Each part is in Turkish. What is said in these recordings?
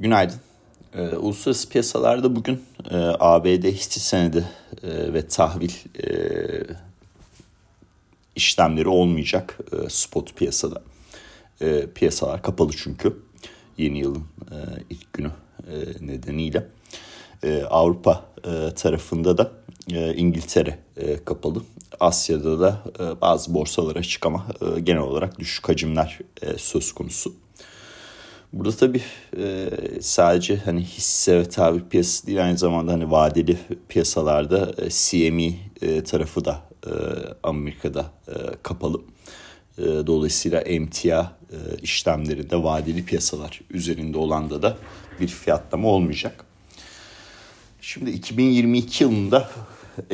Günaydın. Ee, uluslararası piyasalarda bugün e, ABD hisse senedi e, ve tahvil e, işlemleri olmayacak e, spot piyasada. E, piyasalar kapalı çünkü yeni yılın e, ilk günü e, nedeniyle. E, Avrupa e, tarafında da e, İngiltere e, kapalı. Asya'da da e, bazı borsalar açık ama e, genel olarak düşük hacimler e, söz konusu. Burada tabii e, sadece hani hisse ve tahvil piyasası değil aynı zamanda hani vadeli piyasalarda e, CME e, tarafı da e, Amerika'da e, kapalı. E, dolayısıyla emtia e, işlemlerinde vadeli piyasalar üzerinde olanda da bir fiyatlama olmayacak. Şimdi 2022 yılında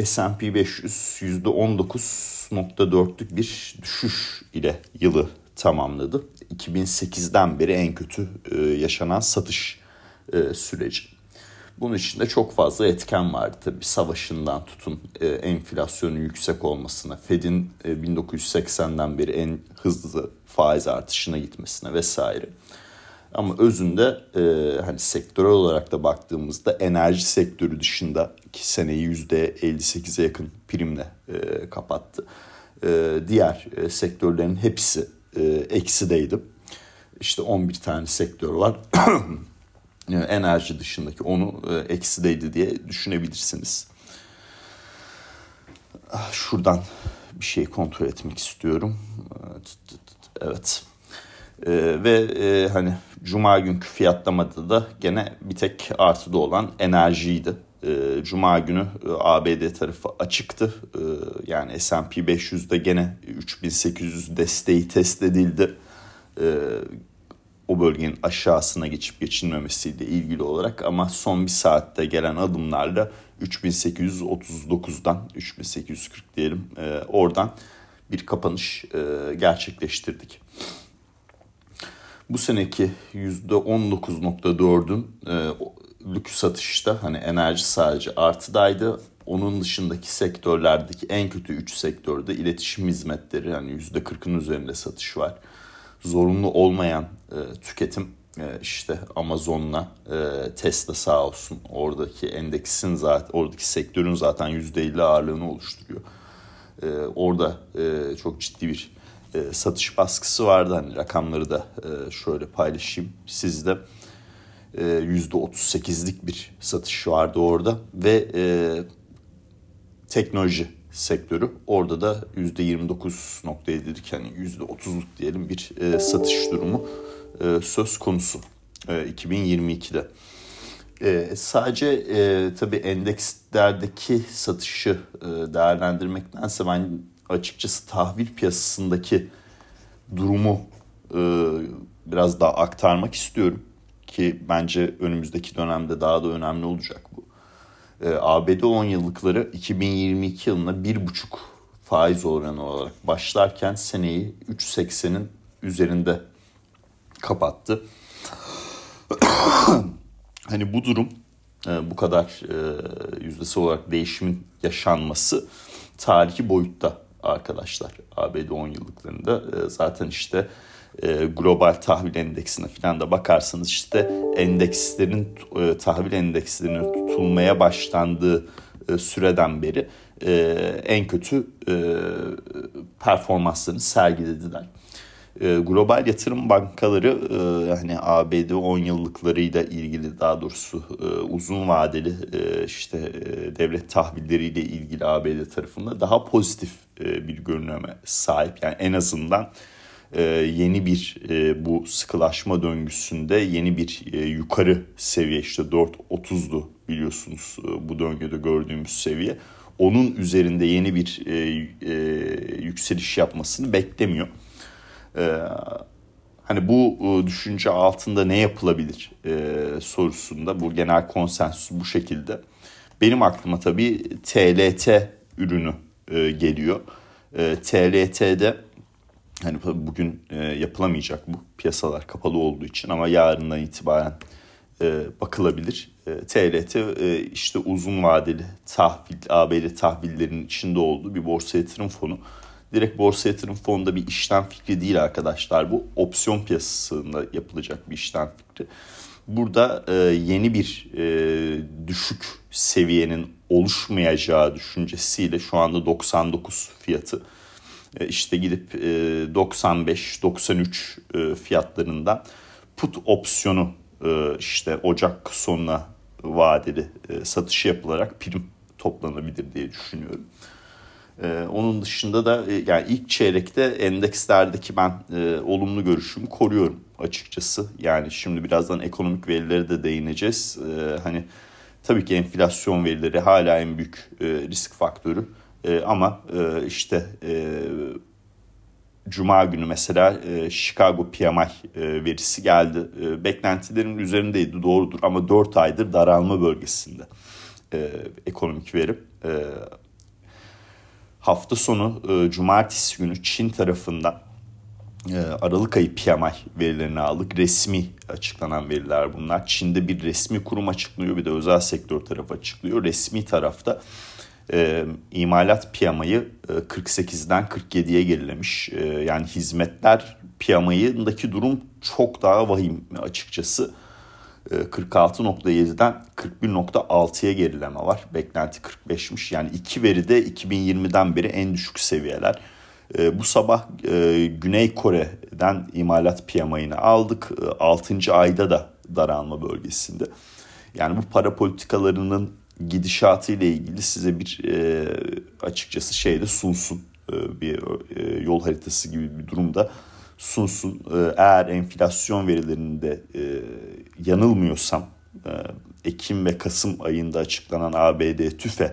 S&P 500 %19.4'lük bir düşüş ile yılı tamamladı. 2008'den beri en kötü e, yaşanan satış e, süreci. Bunun içinde çok fazla etken vardı tabii savaşından tutun e, enflasyonun yüksek olmasına, Fed'in e, 1980'den beri en hızlı faiz artışına gitmesine vesaire. Ama özünde e, hani sektörel olarak da baktığımızda enerji sektörü dışında ki seneyi %58'e yakın primle e, kapattı. E, diğer e, sektörlerin hepsi e, eksideydi. İşte 11 tane sektör var. Enerji dışındaki onu e, eksideydi diye düşünebilirsiniz. Ah, şuradan bir şey kontrol etmek istiyorum. Evet. Ee, ve e, hani Cuma günkü fiyatlamada da gene bir tek artıda olan enerjiydi. Ee, Cuma günü e, ABD tarafı açıktı. Ee, yani S&P 500'de gene 3800 desteği test edildi. O bölgenin aşağısına geçip geçilmemesiyle ilgili olarak ama son bir saatte gelen adımlarla 3839'dan 3840 diyelim e, oradan bir kapanış e, gerçekleştirdik. Bu seneki %19.4'ün e, lükü satışta hani enerji sadece artıdaydı. Onun dışındaki sektörlerdeki en kötü 3 sektörde iletişim hizmetleri yani %40'ın üzerinde satış var. Zorunlu olmayan e, tüketim e, işte Amazon'la e, Tesla sağ olsun oradaki endeksin zaten oradaki sektörün zaten %50 ağırlığını oluşturuyor. E, orada e, çok ciddi bir e, satış baskısı vardı. Hani rakamları da e, şöyle paylaşayım sizde. E, %38'lik bir satış vardı orada ve e, teknoloji sektörü orada da %29.7'lik yani %30'luk diyelim bir e, satış durumu e, söz konusu e, 2022'de. E, sadece e, tabii endekslerdeki satışı e, değerlendirmektense ben açıkçası tahvil piyasasındaki durumu e, biraz daha aktarmak istiyorum ki bence önümüzdeki dönemde daha da önemli olacak bu. E, ABD 10 yıllıkları 2022 yılına 1,5 faiz oranı olarak başlarken seneyi 3.80'in üzerinde kapattı. hani bu durum e, bu kadar e, yüzdesi olarak değişimin yaşanması tarihi boyutta arkadaşlar. ABD 10 yıllıklarında e, zaten işte e, global tahvil endeksine falan da bakarsanız işte endekslerin e, tahvil endekslerinin tutulmaya başlandığı e, süreden beri e, en kötü e, performanslarını sergilediler. E, global yatırım bankaları e, hani ABD 10 yıllıklarıyla ilgili daha doğrusu e, uzun vadeli e, işte e, devlet tahvilleriyle ilgili ABD tarafında daha pozitif e, bir görünüme sahip. Yani en azından e, yeni bir e, bu sıkılaşma döngüsünde yeni bir e, yukarı seviye işte 4.30'du biliyorsunuz bu döngüde gördüğümüz seviye. Onun üzerinde yeni bir yükseliş yapmasını beklemiyor. Hani bu düşünce altında ne yapılabilir sorusunda bu genel konsensus bu şekilde. Benim aklıma tabii TLT ürünü geliyor. E, TLT'de hani bugün e, yapılamayacak bu piyasalar kapalı olduğu için ama yarından itibaren e, bakılabilir. E, TLT e, işte uzun vadeli tahvil, ABD tahvillerinin içinde olduğu bir borsa yatırım fonu. direkt borsa yatırım fonunda bir işlem fikri değil arkadaşlar. Bu opsiyon piyasasında yapılacak bir işlem fikri. Burada e, yeni bir e, düşük seviyenin oluşmayacağı düşüncesiyle şu anda 99 fiyatı işte gidip e, 95-93 e, fiyatlarından put opsiyonu e, işte Ocak sonuna vadeli e, satışı yapılarak prim toplanabilir diye düşünüyorum. Onun dışında da e, yani ilk çeyrekte endekslerdeki ben e, olumlu görüşümü koruyorum açıkçası. Yani şimdi birazdan ekonomik verilere de değineceğiz. E, hani tabii ki enflasyon verileri hala en büyük e, risk faktörü. E, ama e, işte e, Cuma günü mesela e, Chicago PMI e, verisi geldi. E, beklentilerin üzerindeydi doğrudur ama 4 aydır daralma bölgesinde e, ekonomik veri. E, hafta sonu e, cumartesi günü Çin tarafından e, Aralık ayı PMI verilerini aldık. Resmi açıklanan veriler bunlar. Çin'de bir resmi kurum açıklıyor bir de özel sektör tarafı açıklıyor. Resmi tarafta e, imalat PMI'yi e, 48'den 47'ye gerilemiş. E, yani hizmetler PMI'ndeki durum çok daha vahim açıkçası. 46.7'den e, 41.6'ya gerileme var. Beklenti 45'miş. Yani iki veri de 2020'den beri en düşük seviyeler. E, bu sabah e, Güney Kore'den imalat PMI'ni aldık. 6. ayda da daralma bölgesinde. Yani bu para politikalarının gidişatı ile ilgili size bir açıkçası şeyde sunsun. Bir yol haritası gibi bir durumda sunsun. Ee, eğer enflasyon verilerinde e, yanılmıyorsam e, Ekim ve Kasım ayında açıklanan ABD tüfe e,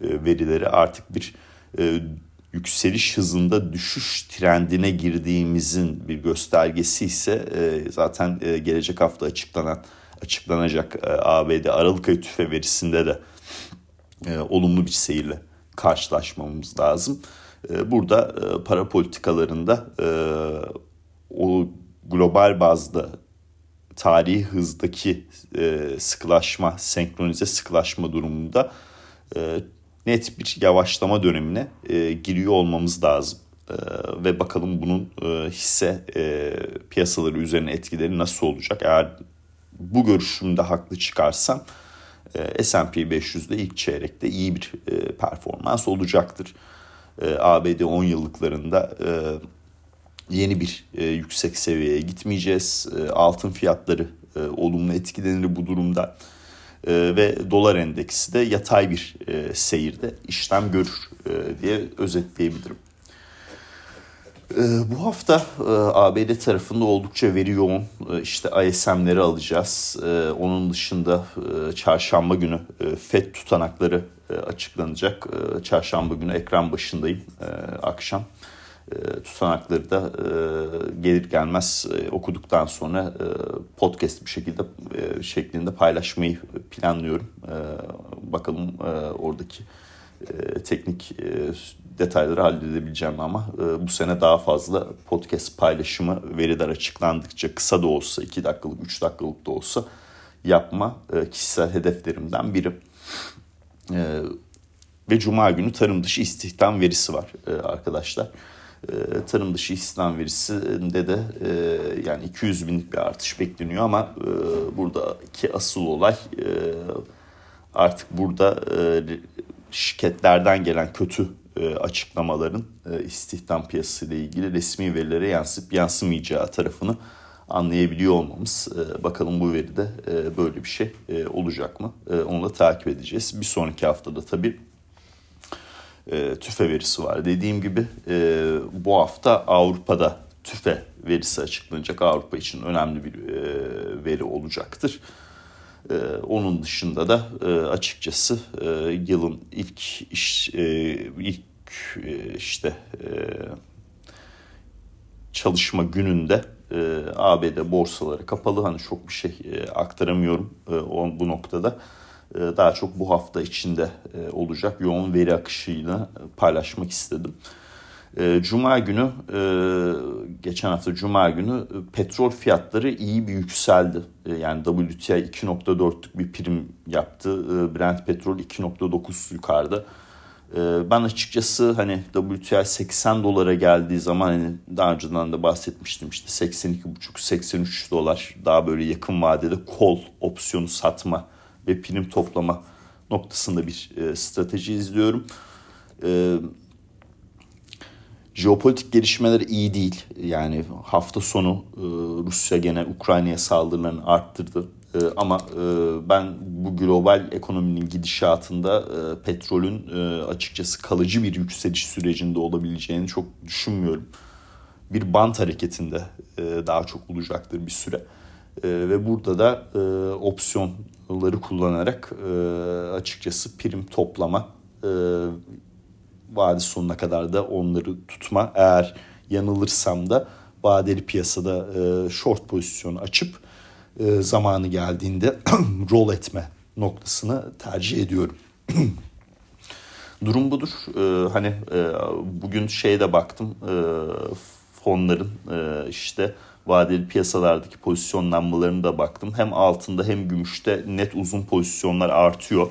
verileri artık bir yükseliş hızında düşüş trendine girdiğimizin bir göstergesi ise zaten gelecek hafta açıklanan açıklanacak ABD Aralık ayı tüfe verisinde de olumlu bir seyirle karşılaşmamız lazım. Ee, burada e, para politikalarında e, o global bazda tarihi hızdaki e, sıkılaşma, senkronize sıkılaşma durumunda net bir yavaşlama dönemine giriyor olmamız lazım. Ve bakalım bunun hisse piyasaları üzerine etkileri nasıl olacak? Eğer bu görüşümde haklı çıkarsam S&P 500'de ilk çeyrekte iyi bir performans olacaktır e, ABD 10 yıllıklarında e, yeni bir e, yüksek seviyeye gitmeyeceğiz. E, altın fiyatları e, olumlu etkilenir bu durumda. E, ve dolar endeksi de yatay bir e, seyirde işlem görür e, diye özetleyebilirim. E, bu hafta e, ABD tarafında oldukça veri yoğun. E, işte ISM'leri alacağız. Onun dışında çarşamba günü FED tutanakları açıklanacak. Çarşamba günü ekran başındayım akşam. Tutanakları da gelir gelmez okuduktan sonra podcast bir şekilde şeklinde paylaşmayı planlıyorum. Bakalım oradaki teknik detayları halledebileceğim ama e, bu sene daha fazla podcast paylaşımı veriler açıklandıkça kısa da olsa 2 dakikalık 3 dakikalık da olsa yapma e, kişisel hedeflerimden biri. E, ve cuma günü tarım dışı istihdam verisi var e, arkadaşlar. E, tarım dışı istihdam verisinde de e, yani 200 binlik bir artış bekleniyor ama e, buradaki asıl olay e, artık burada e, şirketlerden gelen kötü e, açıklamaların e, istihdam piyasası ile ilgili resmi verilere yansıp yansımayacağı tarafını anlayabiliyor olmamız. E, bakalım bu veride böyle bir şey olacak mı? Onu da takip edeceğiz. Bir sonraki haftada tabii tüfe verisi var. Dediğim gibi bu hafta Avrupa'da tüfe verisi açıklanacak. Avrupa için önemli bir veri olacaktır. Ee, onun dışında da e, açıkçası e, yılın ilk iş e, ilk e, işte e, çalışma gününde e, ABD borsaları kapalı. Hani çok bir şey e, aktaramıyorum e, o, bu noktada. E, daha çok bu hafta içinde e, olacak yoğun veri akışıyla paylaşmak istedim. Ee, Cuma günü, e, geçen hafta Cuma günü e, petrol fiyatları iyi bir yükseldi. E, yani WTI 2.4'lük bir prim yaptı. Brent petrol 2.9 yukarıda. Ben açıkçası hani WTI 80 dolara geldiği zaman hani daha önceden de bahsetmiştim işte 82,5-83 dolar daha böyle yakın vadede kol opsiyonu satma ve prim toplama noktasında bir strateji izliyorum. E, jeopolitik gelişmeler iyi değil. Yani hafta sonu e, Rusya gene Ukrayna'ya saldırılarını arttırdı. E, ama e, ben bu global ekonominin gidişatında petrolün açıkçası kalıcı bir yükseliş sürecinde olabileceğini çok düşünmüyorum. Bir bant hareketinde daha çok olacaktır bir süre. Ve burada da opsiyonları kullanarak açıkçası prim toplama vade sonuna kadar da onları tutma. Eğer yanılırsam da vadeli piyasada e, short pozisyonu açıp e, zamanı geldiğinde roll etme noktasını tercih ediyorum. Durum budur. E, hani e, bugün şeyde baktım e, fonların e, işte vadeli piyasalardaki pozisyonlanmalarını da baktım. Hem altında hem gümüşte net uzun pozisyonlar artıyor.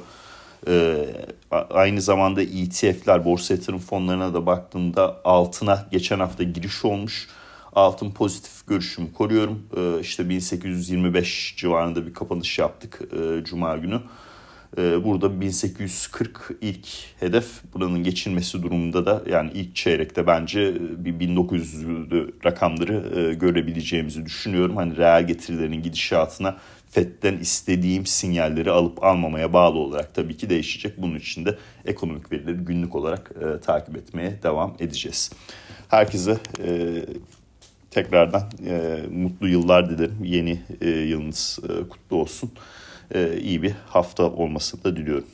Ee, aynı zamanda ETF'ler, borsa yatırım fonlarına da baktığımda altına geçen hafta giriş olmuş. Altın pozitif görüşümü koruyorum. Ee, işte 1825 civarında bir kapanış yaptık e, Cuma günü. Ee, burada 1840 ilk hedef buranın geçilmesi durumunda da yani ilk çeyrekte bence bir 1900 rakamları e, görebileceğimizi düşünüyorum. Hani reel getirilerin gidişatına FED'den istediğim sinyalleri alıp almamaya bağlı olarak tabii ki değişecek. Bunun için de ekonomik verileri günlük olarak e, takip etmeye devam edeceğiz. Herkese e, tekrardan e, mutlu yıllar dilerim. Yeni e, yılınız e, kutlu olsun. E, iyi bir hafta olmasını da diliyorum.